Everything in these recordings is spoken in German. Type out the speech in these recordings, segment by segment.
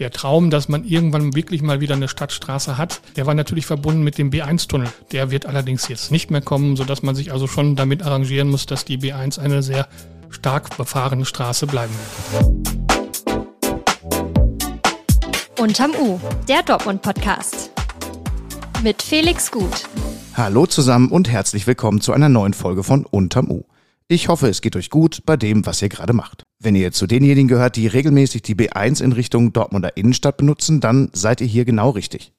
Der Traum, dass man irgendwann wirklich mal wieder eine Stadtstraße hat, der war natürlich verbunden mit dem B1-Tunnel. Der wird allerdings jetzt nicht mehr kommen, sodass man sich also schon damit arrangieren muss, dass die B1 eine sehr stark befahrene Straße bleiben wird. Unterm U, der Dortmund-Podcast. Mit Felix Gut. Hallo zusammen und herzlich willkommen zu einer neuen Folge von Unterm U. Ich hoffe, es geht euch gut bei dem, was ihr gerade macht. Wenn ihr zu denjenigen gehört, die regelmäßig die B1 in Richtung Dortmunder Innenstadt benutzen, dann seid ihr hier genau richtig.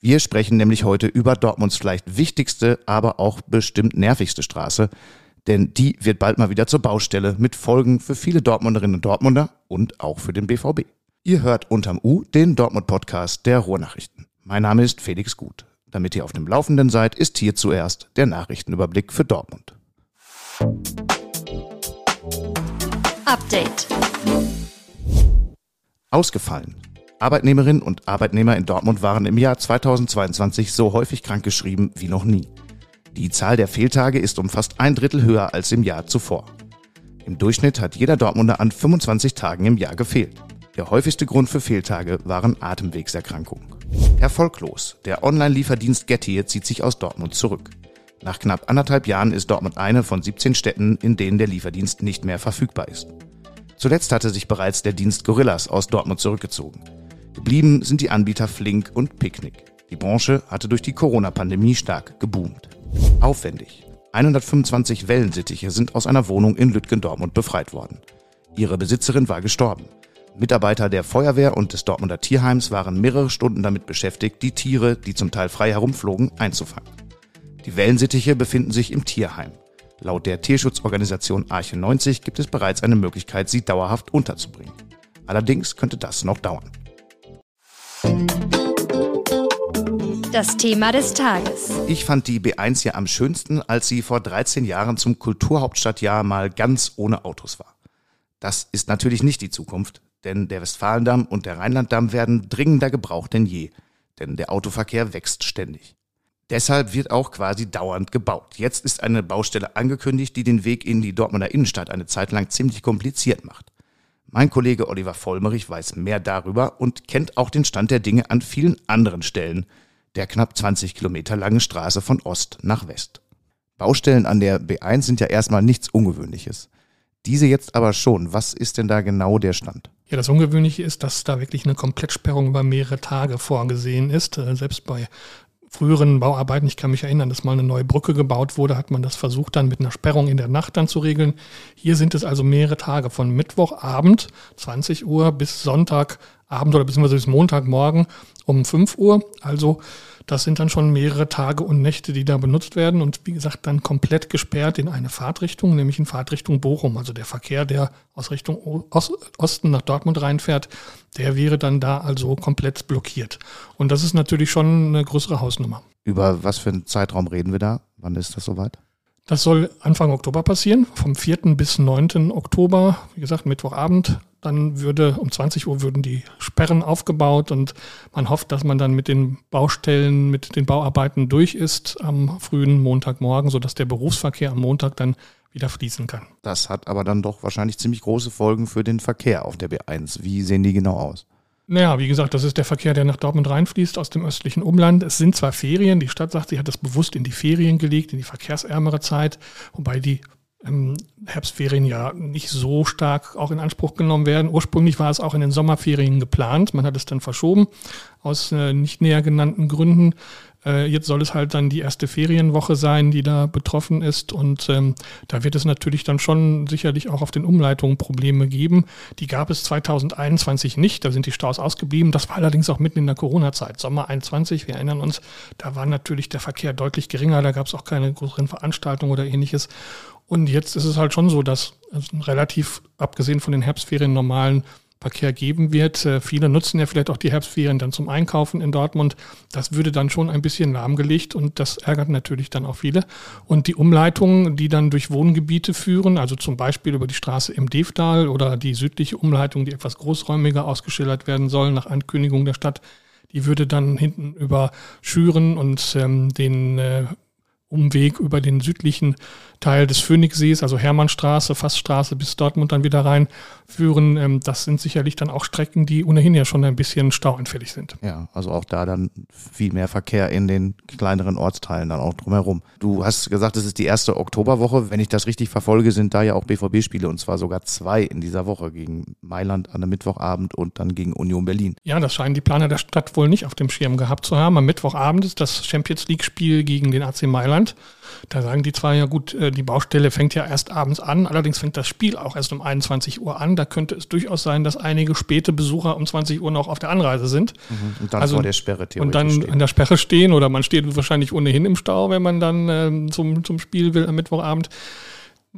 Wir sprechen nämlich heute über Dortmunds vielleicht wichtigste, aber auch bestimmt nervigste Straße, denn die wird bald mal wieder zur Baustelle mit Folgen für viele Dortmunderinnen und Dortmunder und auch für den BVB. Ihr hört unterm U den Dortmund-Podcast der Ruhrnachrichten. Mein Name ist Felix Gut. Damit ihr auf dem Laufenden seid, ist hier zuerst der Nachrichtenüberblick für Dortmund. Update. Ausgefallen. Arbeitnehmerinnen und Arbeitnehmer in Dortmund waren im Jahr 2022 so häufig krankgeschrieben wie noch nie. Die Zahl der Fehltage ist um fast ein Drittel höher als im Jahr zuvor. Im Durchschnitt hat jeder Dortmunder an 25 Tagen im Jahr gefehlt. Der häufigste Grund für Fehltage waren Atemwegserkrankungen. Erfolglos. Der Online-Lieferdienst Getir zieht sich aus Dortmund zurück. Nach knapp anderthalb Jahren ist Dortmund eine von 17 Städten, in denen der Lieferdienst nicht mehr verfügbar ist. Zuletzt hatte sich bereits der Dienst Gorillas aus Dortmund zurückgezogen. Geblieben sind die Anbieter Flink und Picknick. Die Branche hatte durch die Corona-Pandemie stark geboomt. Aufwendig. 125 Wellensittiche sind aus einer Wohnung in Lütgendortmund befreit worden. Ihre Besitzerin war gestorben. Mitarbeiter der Feuerwehr und des Dortmunder Tierheims waren mehrere Stunden damit beschäftigt, die Tiere, die zum Teil frei herumflogen, einzufangen. Die Wellensittiche befinden sich im Tierheim. Laut der Tierschutzorganisation Arche 90 gibt es bereits eine Möglichkeit, sie dauerhaft unterzubringen. Allerdings könnte das noch dauern. Das Thema des Tages. Ich fand die B1 ja am schönsten, als sie vor 13 Jahren zum Kulturhauptstadtjahr mal ganz ohne Autos war. Das ist natürlich nicht die Zukunft, denn der Westfalendamm und der Rheinlanddamm werden dringender gebraucht denn je, denn der Autoverkehr wächst ständig. Deshalb wird auch quasi dauernd gebaut. Jetzt ist eine Baustelle angekündigt, die den Weg in die Dortmunder Innenstadt eine Zeit lang ziemlich kompliziert macht. Mein Kollege Oliver Vollmerich weiß mehr darüber und kennt auch den Stand der Dinge an vielen anderen Stellen der knapp 20 Kilometer langen Straße von Ost nach West. Baustellen an der B1 sind ja erstmal nichts Ungewöhnliches. Diese jetzt aber schon. Was ist denn da genau der Stand? Ja, das Ungewöhnliche ist, dass da wirklich eine Komplettsperrung über mehrere Tage vorgesehen ist. Äh, selbst bei früheren Bauarbeiten, ich kann mich erinnern, dass mal eine neue Brücke gebaut wurde, hat man das versucht dann mit einer Sperrung in der Nacht dann zu regeln. Hier sind es also mehrere Tage von Mittwochabend 20 Uhr bis Sonntagabend oder bis Montagmorgen um 5 Uhr. Also das sind dann schon mehrere Tage und Nächte, die da benutzt werden und wie gesagt dann komplett gesperrt in eine Fahrtrichtung, nämlich in Fahrtrichtung Bochum. Also der Verkehr, der aus Richtung Osten nach Dortmund reinfährt, der wäre dann da also komplett blockiert. Und das ist natürlich schon eine größere Hausnummer. Über was für einen Zeitraum reden wir da? Wann ist das soweit? Das soll Anfang Oktober passieren, vom 4. bis 9. Oktober, wie gesagt, Mittwochabend dann würde um 20 Uhr würden die Sperren aufgebaut und man hofft, dass man dann mit den Baustellen, mit den Bauarbeiten durch ist am frühen Montagmorgen, sodass der Berufsverkehr am Montag dann wieder fließen kann. Das hat aber dann doch wahrscheinlich ziemlich große Folgen für den Verkehr auf der B1. Wie sehen die genau aus? Naja, wie gesagt, das ist der Verkehr, der nach Dortmund reinfließt aus dem östlichen Umland. Es sind zwar Ferien, die Stadt sagt, sie hat das bewusst in die Ferien gelegt, in die verkehrsärmere Zeit, wobei die ähm, Herbstferien ja nicht so stark auch in Anspruch genommen werden. Ursprünglich war es auch in den Sommerferien geplant. Man hat es dann verschoben aus äh, nicht näher genannten Gründen. Äh, jetzt soll es halt dann die erste Ferienwoche sein, die da betroffen ist. Und ähm, da wird es natürlich dann schon sicherlich auch auf den Umleitungen Probleme geben. Die gab es 2021 nicht. Da sind die Staus ausgeblieben. Das war allerdings auch mitten in der Corona-Zeit. Sommer 21, wir erinnern uns, da war natürlich der Verkehr deutlich geringer. Da gab es auch keine größeren Veranstaltungen oder ähnliches. Und jetzt ist es halt schon so, dass es relativ, abgesehen von den Herbstferien, normalen Verkehr geben wird. Äh, viele nutzen ja vielleicht auch die Herbstferien dann zum Einkaufen in Dortmund. Das würde dann schon ein bisschen lahmgelegt und das ärgert natürlich dann auch viele. Und die Umleitungen, die dann durch Wohngebiete führen, also zum Beispiel über die Straße im Devdal oder die südliche Umleitung, die etwas großräumiger ausgeschildert werden soll nach Ankündigung der Stadt, die würde dann hinten über Schüren und ähm, den äh, Umweg über den südlichen Teil des Phoenixsees, also Hermannstraße, Fassstraße bis Dortmund dann wieder rein führen. Ähm, das sind sicherlich dann auch Strecken, die ohnehin ja schon ein bisschen stauanfällig sind. Ja, also auch da dann viel mehr Verkehr in den kleineren Ortsteilen dann auch drumherum. Du hast gesagt, es ist die erste Oktoberwoche. Wenn ich das richtig verfolge, sind da ja auch BVB-Spiele und zwar sogar zwei in dieser Woche gegen Mailand an einem Mittwochabend und dann gegen Union Berlin. Ja, das scheinen die Planer der Stadt wohl nicht auf dem Schirm gehabt zu haben. Am Mittwochabend ist das Champions League-Spiel gegen den AC Mailand. Da sagen die zwar ja gut, äh, die Baustelle fängt ja erst abends an, allerdings fängt das Spiel auch erst um 21 Uhr an. Da könnte es durchaus sein, dass einige späte Besucher um 20 Uhr noch auf der Anreise sind. Mhm. Und dann also, vor der Sperre theoretisch Und dann stehen. an der Sperre stehen oder man steht wahrscheinlich ohnehin im Stau, wenn man dann äh, zum, zum Spiel will am Mittwochabend.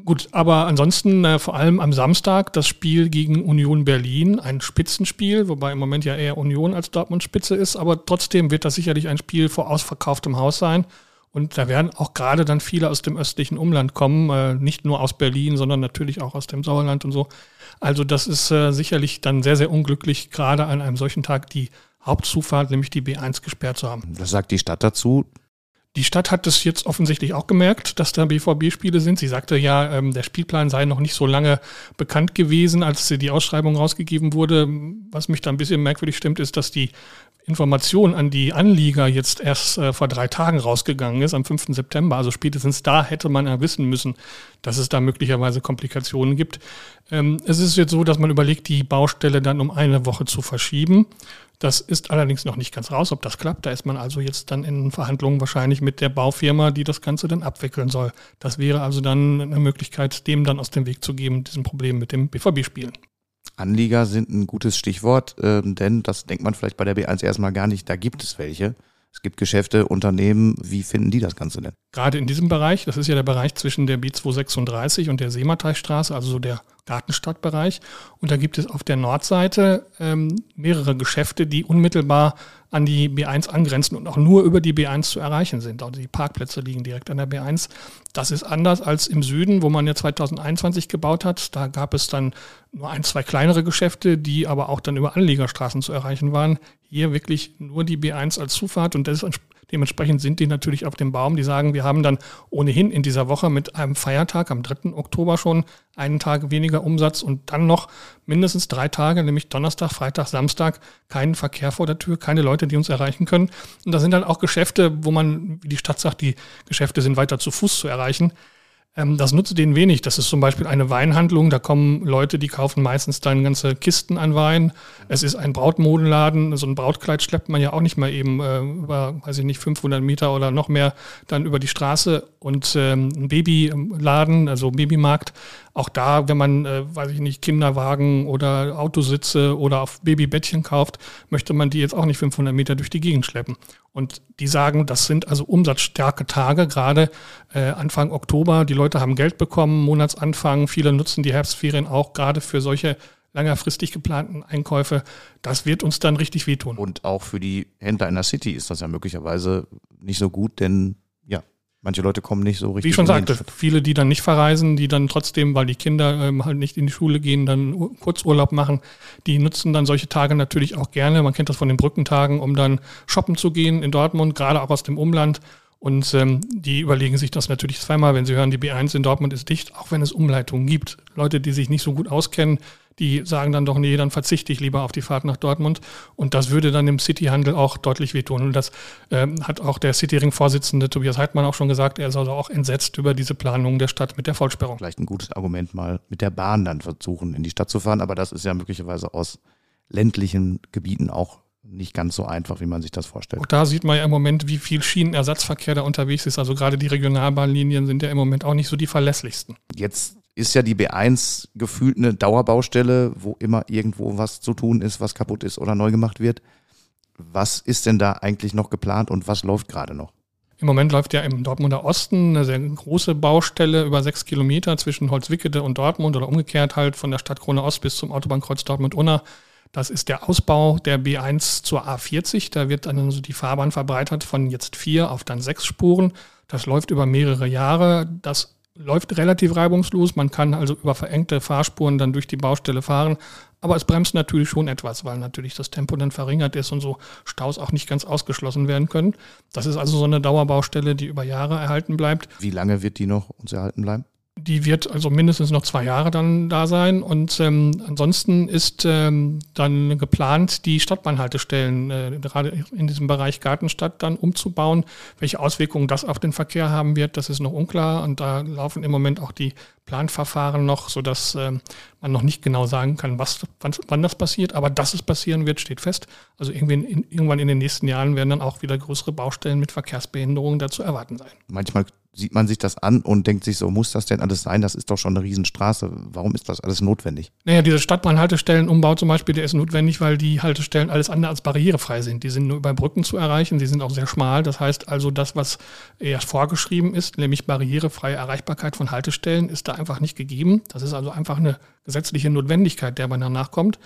Gut, aber ansonsten äh, vor allem am Samstag das Spiel gegen Union Berlin, ein Spitzenspiel, wobei im Moment ja eher Union als Dortmund Spitze ist, aber trotzdem wird das sicherlich ein Spiel vor ausverkauftem Haus sein. Und da werden auch gerade dann viele aus dem östlichen Umland kommen, äh, nicht nur aus Berlin, sondern natürlich auch aus dem Sauerland und so. Also das ist äh, sicherlich dann sehr, sehr unglücklich, gerade an einem solchen Tag die Hauptzufahrt, nämlich die B1, gesperrt zu haben. Was sagt die Stadt dazu? Die Stadt hat es jetzt offensichtlich auch gemerkt, dass da BVB-Spiele sind. Sie sagte ja, ähm, der Spielplan sei noch nicht so lange bekannt gewesen, als die Ausschreibung rausgegeben wurde. Was mich da ein bisschen merkwürdig stimmt, ist, dass die Information an die Anlieger jetzt erst äh, vor drei Tagen rausgegangen ist, am 5. September. Also spätestens da hätte man ja wissen müssen, dass es da möglicherweise Komplikationen gibt. Ähm, es ist jetzt so, dass man überlegt, die Baustelle dann um eine Woche zu verschieben. Das ist allerdings noch nicht ganz raus, ob das klappt. Da ist man also jetzt dann in Verhandlungen wahrscheinlich mit der Baufirma, die das Ganze dann abwickeln soll. Das wäre also dann eine Möglichkeit, dem dann aus dem Weg zu geben, diesem Problem mit dem BVB-Spielen. Anlieger sind ein gutes Stichwort, äh, denn das denkt man vielleicht bei der B1 erstmal gar nicht, da gibt es welche. Es gibt Geschäfte, Unternehmen, wie finden die das Ganze denn? Gerade in diesem Bereich, das ist ja der Bereich zwischen der B236 und der Seemateichstraße, also so der Gartenstadtbereich. Und da gibt es auf der Nordseite ähm, mehrere Geschäfte, die unmittelbar an die B1 angrenzen und auch nur über die B1 zu erreichen sind. Also die Parkplätze liegen direkt an der B1. Das ist anders als im Süden, wo man ja 2021 gebaut hat. Da gab es dann nur ein, zwei kleinere Geschäfte, die aber auch dann über Anliegerstraßen zu erreichen waren. Hier wirklich nur die B1 als Zufahrt und das ist Dementsprechend sind die natürlich auf dem Baum. Die sagen, wir haben dann ohnehin in dieser Woche mit einem Feiertag am 3. Oktober schon einen Tag weniger Umsatz und dann noch mindestens drei Tage, nämlich Donnerstag, Freitag, Samstag, keinen Verkehr vor der Tür, keine Leute, die uns erreichen können. Und da sind dann auch Geschäfte, wo man, wie die Stadt sagt, die Geschäfte sind weiter zu Fuß zu erreichen. Ähm, das nutzt denen wenig. Das ist zum Beispiel eine Weinhandlung. Da kommen Leute, die kaufen meistens dann ganze Kisten an Wein. Es ist ein Brautmodenladen. So ein Brautkleid schleppt man ja auch nicht mal eben äh, über, weiß ich nicht, 500 Meter oder noch mehr dann über die Straße. Und ähm, ein Babyladen, also Babymarkt, auch da, wenn man, äh, weiß ich nicht, Kinderwagen oder Autositze oder auf Babybettchen kauft, möchte man die jetzt auch nicht 500 Meter durch die Gegend schleppen. Und die sagen, das sind also umsatzstarke Tage, gerade äh, Anfang Oktober. Die Leute haben Geld bekommen, Monatsanfang. Viele nutzen die Herbstferien auch gerade für solche längerfristig geplanten Einkäufe. Das wird uns dann richtig wehtun. Und auch für die Händler in der City ist das ja möglicherweise nicht so gut, denn Manche Leute kommen nicht so richtig. Wie ich schon sagte, viele, die dann nicht verreisen, die dann trotzdem, weil die Kinder ähm, halt nicht in die Schule gehen, dann Kurzurlaub machen, die nutzen dann solche Tage natürlich auch gerne. Man kennt das von den Brückentagen, um dann shoppen zu gehen in Dortmund, gerade auch aus dem Umland. Und ähm, die überlegen sich das natürlich zweimal, wenn sie hören, die B1 in Dortmund ist dicht, auch wenn es Umleitungen gibt. Leute, die sich nicht so gut auskennen, die sagen dann doch, nee, dann verzichte ich lieber auf die Fahrt nach Dortmund. Und das würde dann im Cityhandel auch deutlich wehtun. Und das ähm, hat auch der Cityring-Vorsitzende Tobias Heidmann auch schon gesagt. Er ist also auch entsetzt über diese Planung der Stadt mit der Vollsperrung. Vielleicht ein gutes Argument mal mit der Bahn dann versuchen, in die Stadt zu fahren. Aber das ist ja möglicherweise aus ländlichen Gebieten auch nicht ganz so einfach, wie man sich das vorstellt. Auch da sieht man ja im Moment, wie viel Schienenersatzverkehr da unterwegs ist. Also gerade die Regionalbahnlinien sind ja im Moment auch nicht so die verlässlichsten. Jetzt ist ja die B1 gefühlt eine Dauerbaustelle, wo immer irgendwo was zu tun ist, was kaputt ist oder neu gemacht wird. Was ist denn da eigentlich noch geplant und was läuft gerade noch? Im Moment läuft ja im Dortmunder Osten eine sehr große Baustelle über sechs Kilometer zwischen Holzwickede und Dortmund oder umgekehrt halt von der Stadt Krone Ost bis zum Autobahnkreuz Dortmund-Unna. Das ist der Ausbau der B1 zur A40. Da wird dann also die Fahrbahn verbreitert von jetzt vier auf dann sechs Spuren. Das läuft über mehrere Jahre. Das läuft relativ reibungslos. Man kann also über verengte Fahrspuren dann durch die Baustelle fahren. Aber es bremst natürlich schon etwas, weil natürlich das Tempo dann verringert ist und so Staus auch nicht ganz ausgeschlossen werden können. Das ist also so eine Dauerbaustelle, die über Jahre erhalten bleibt. Wie lange wird die noch uns erhalten bleiben? Die wird also mindestens noch zwei Jahre dann da sein. Und ähm, ansonsten ist ähm, dann geplant, die Stadtbahnhaltestellen äh, gerade in diesem Bereich Gartenstadt dann umzubauen. Welche Auswirkungen das auf den Verkehr haben wird, das ist noch unklar. Und da laufen im Moment auch die Planverfahren noch, sodass äh, man noch nicht genau sagen kann, was, wann, wann, das passiert. Aber dass es passieren wird, steht fest. Also in, irgendwann in den nächsten Jahren werden dann auch wieder größere Baustellen mit Verkehrsbehinderungen dazu erwarten sein. Manchmal sieht man sich das an und denkt sich so, muss das denn alles sein? Das ist doch schon eine Riesenstraße. Warum ist das alles notwendig? Naja, diese Stadtbahnhaltestellenumbau zum Beispiel, der ist notwendig, weil die Haltestellen alles andere als barrierefrei sind. Die sind nur über Brücken zu erreichen, die sind auch sehr schmal. Das heißt also, das, was erst vorgeschrieben ist, nämlich barrierefreie Erreichbarkeit von Haltestellen, ist da einfach nicht gegeben. Das ist also einfach eine gesetzliche Notwendigkeit, der man danach kommt.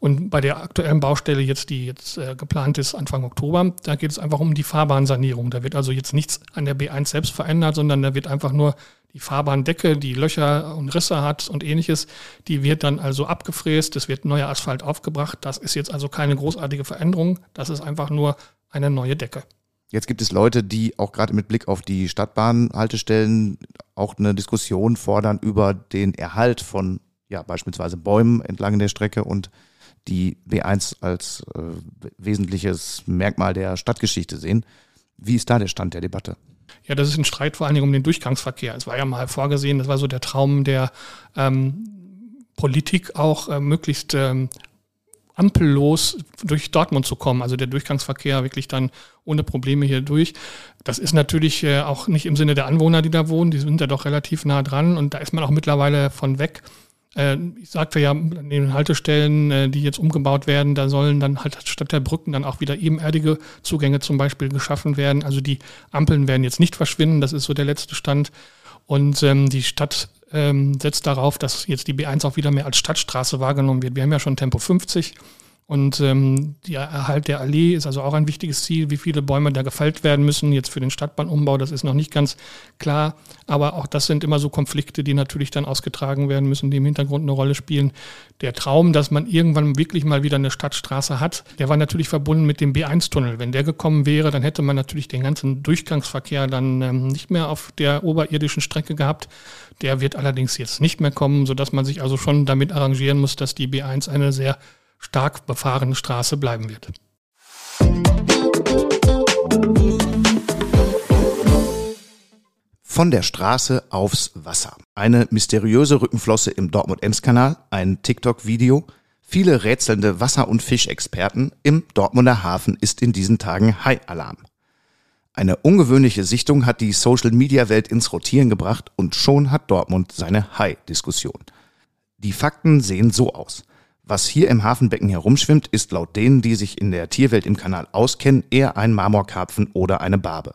Und bei der aktuellen Baustelle jetzt, die jetzt äh, geplant ist Anfang Oktober, da geht es einfach um die Fahrbahnsanierung. Da wird also jetzt nichts an der B1 selbst verändert, sondern da wird einfach nur die Fahrbahndecke, die Löcher und Risse hat und ähnliches, die wird dann also abgefräst, es wird neuer Asphalt aufgebracht. Das ist jetzt also keine großartige Veränderung, das ist einfach nur eine neue Decke. Jetzt gibt es Leute, die auch gerade mit Blick auf die Stadtbahnhaltestellen auch eine Diskussion fordern über den Erhalt von ja, beispielsweise Bäumen entlang der Strecke und die B1 als äh, wesentliches Merkmal der Stadtgeschichte sehen. Wie ist da der Stand der Debatte? Ja, das ist ein Streit vor allen Dingen um den Durchgangsverkehr. Es war ja mal vorgesehen, das war so der Traum der ähm, Politik auch äh, möglichst ähm, ampellos durch Dortmund zu kommen, also der Durchgangsverkehr wirklich dann ohne Probleme hier durch. Das ist natürlich äh, auch nicht im Sinne der Anwohner, die da wohnen, die sind ja doch relativ nah dran und da ist man auch mittlerweile von weg. Äh, ich sagte ja, an den Haltestellen, äh, die jetzt umgebaut werden, da sollen dann halt statt der Brücken dann auch wieder ebenerdige Zugänge zum Beispiel geschaffen werden. Also die Ampeln werden jetzt nicht verschwinden, das ist so der letzte Stand. Und ähm, die Stadt ähm, setzt darauf, dass jetzt die B1 auch wieder mehr als Stadtstraße wahrgenommen wird. Wir haben ja schon Tempo 50 und ähm, der Erhalt der Allee ist also auch ein wichtiges Ziel. Wie viele Bäume da gefällt werden müssen, jetzt für den Stadtbahnumbau, das ist noch nicht ganz klar. Aber auch das sind immer so Konflikte, die natürlich dann ausgetragen werden müssen, die im Hintergrund eine Rolle spielen. Der Traum, dass man irgendwann wirklich mal wieder eine Stadtstraße hat, der war natürlich verbunden mit dem B1-Tunnel. Wenn der gekommen wäre, dann hätte man natürlich den ganzen Durchgangsverkehr dann ähm, nicht mehr auf der oberirdischen Strecke gehabt. Der wird allerdings jetzt nicht mehr kommen, sodass man sich also schon damit arrangieren muss, dass die B1 eine sehr stark befahrene Straße bleiben wird. Von der Straße aufs Wasser. Eine mysteriöse Rückenflosse im Dortmund-Ems-Kanal, ein TikTok-Video, viele rätselnde Wasser- und Fischexperten. Im Dortmunder Hafen ist in diesen Tagen Hai-Alarm. Eine ungewöhnliche Sichtung hat die Social-Media-Welt ins Rotieren gebracht und schon hat Dortmund seine Hai-Diskussion. Die Fakten sehen so aus. Was hier im Hafenbecken herumschwimmt, ist laut denen, die sich in der Tierwelt im Kanal auskennen, eher ein Marmorkarpfen oder eine Barbe.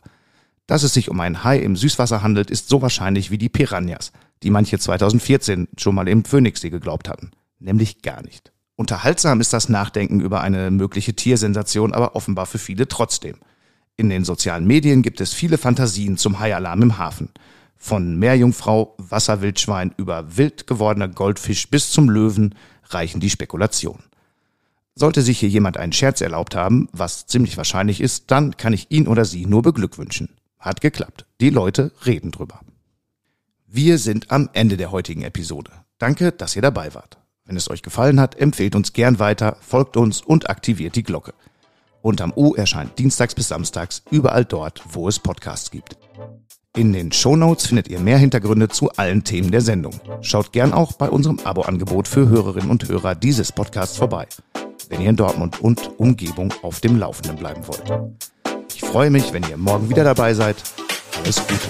Dass es sich um einen Hai im Süßwasser handelt, ist so wahrscheinlich wie die Piranhas, die manche 2014 schon mal im Phoenixsee geglaubt hatten. Nämlich gar nicht. Unterhaltsam ist das Nachdenken über eine mögliche Tiersensation aber offenbar für viele trotzdem. In den sozialen Medien gibt es viele Fantasien zum Haialarm im Hafen. Von Meerjungfrau, Wasserwildschwein über wild gewordener Goldfisch bis zum Löwen – reichen die Spekulationen. Sollte sich hier jemand einen Scherz erlaubt haben, was ziemlich wahrscheinlich ist, dann kann ich ihn oder sie nur beglückwünschen. Hat geklappt. Die Leute reden drüber. Wir sind am Ende der heutigen Episode. Danke, dass ihr dabei wart. Wenn es euch gefallen hat, empfehlt uns gern weiter, folgt uns und aktiviert die Glocke. Unterm U erscheint dienstags bis samstags überall dort, wo es Podcasts gibt. In den Shownotes findet ihr mehr Hintergründe zu allen Themen der Sendung. Schaut gern auch bei unserem Abo-Angebot für Hörerinnen und Hörer dieses Podcasts vorbei, wenn ihr in Dortmund und Umgebung auf dem Laufenden bleiben wollt. Ich freue mich, wenn ihr morgen wieder dabei seid. Alles Gute.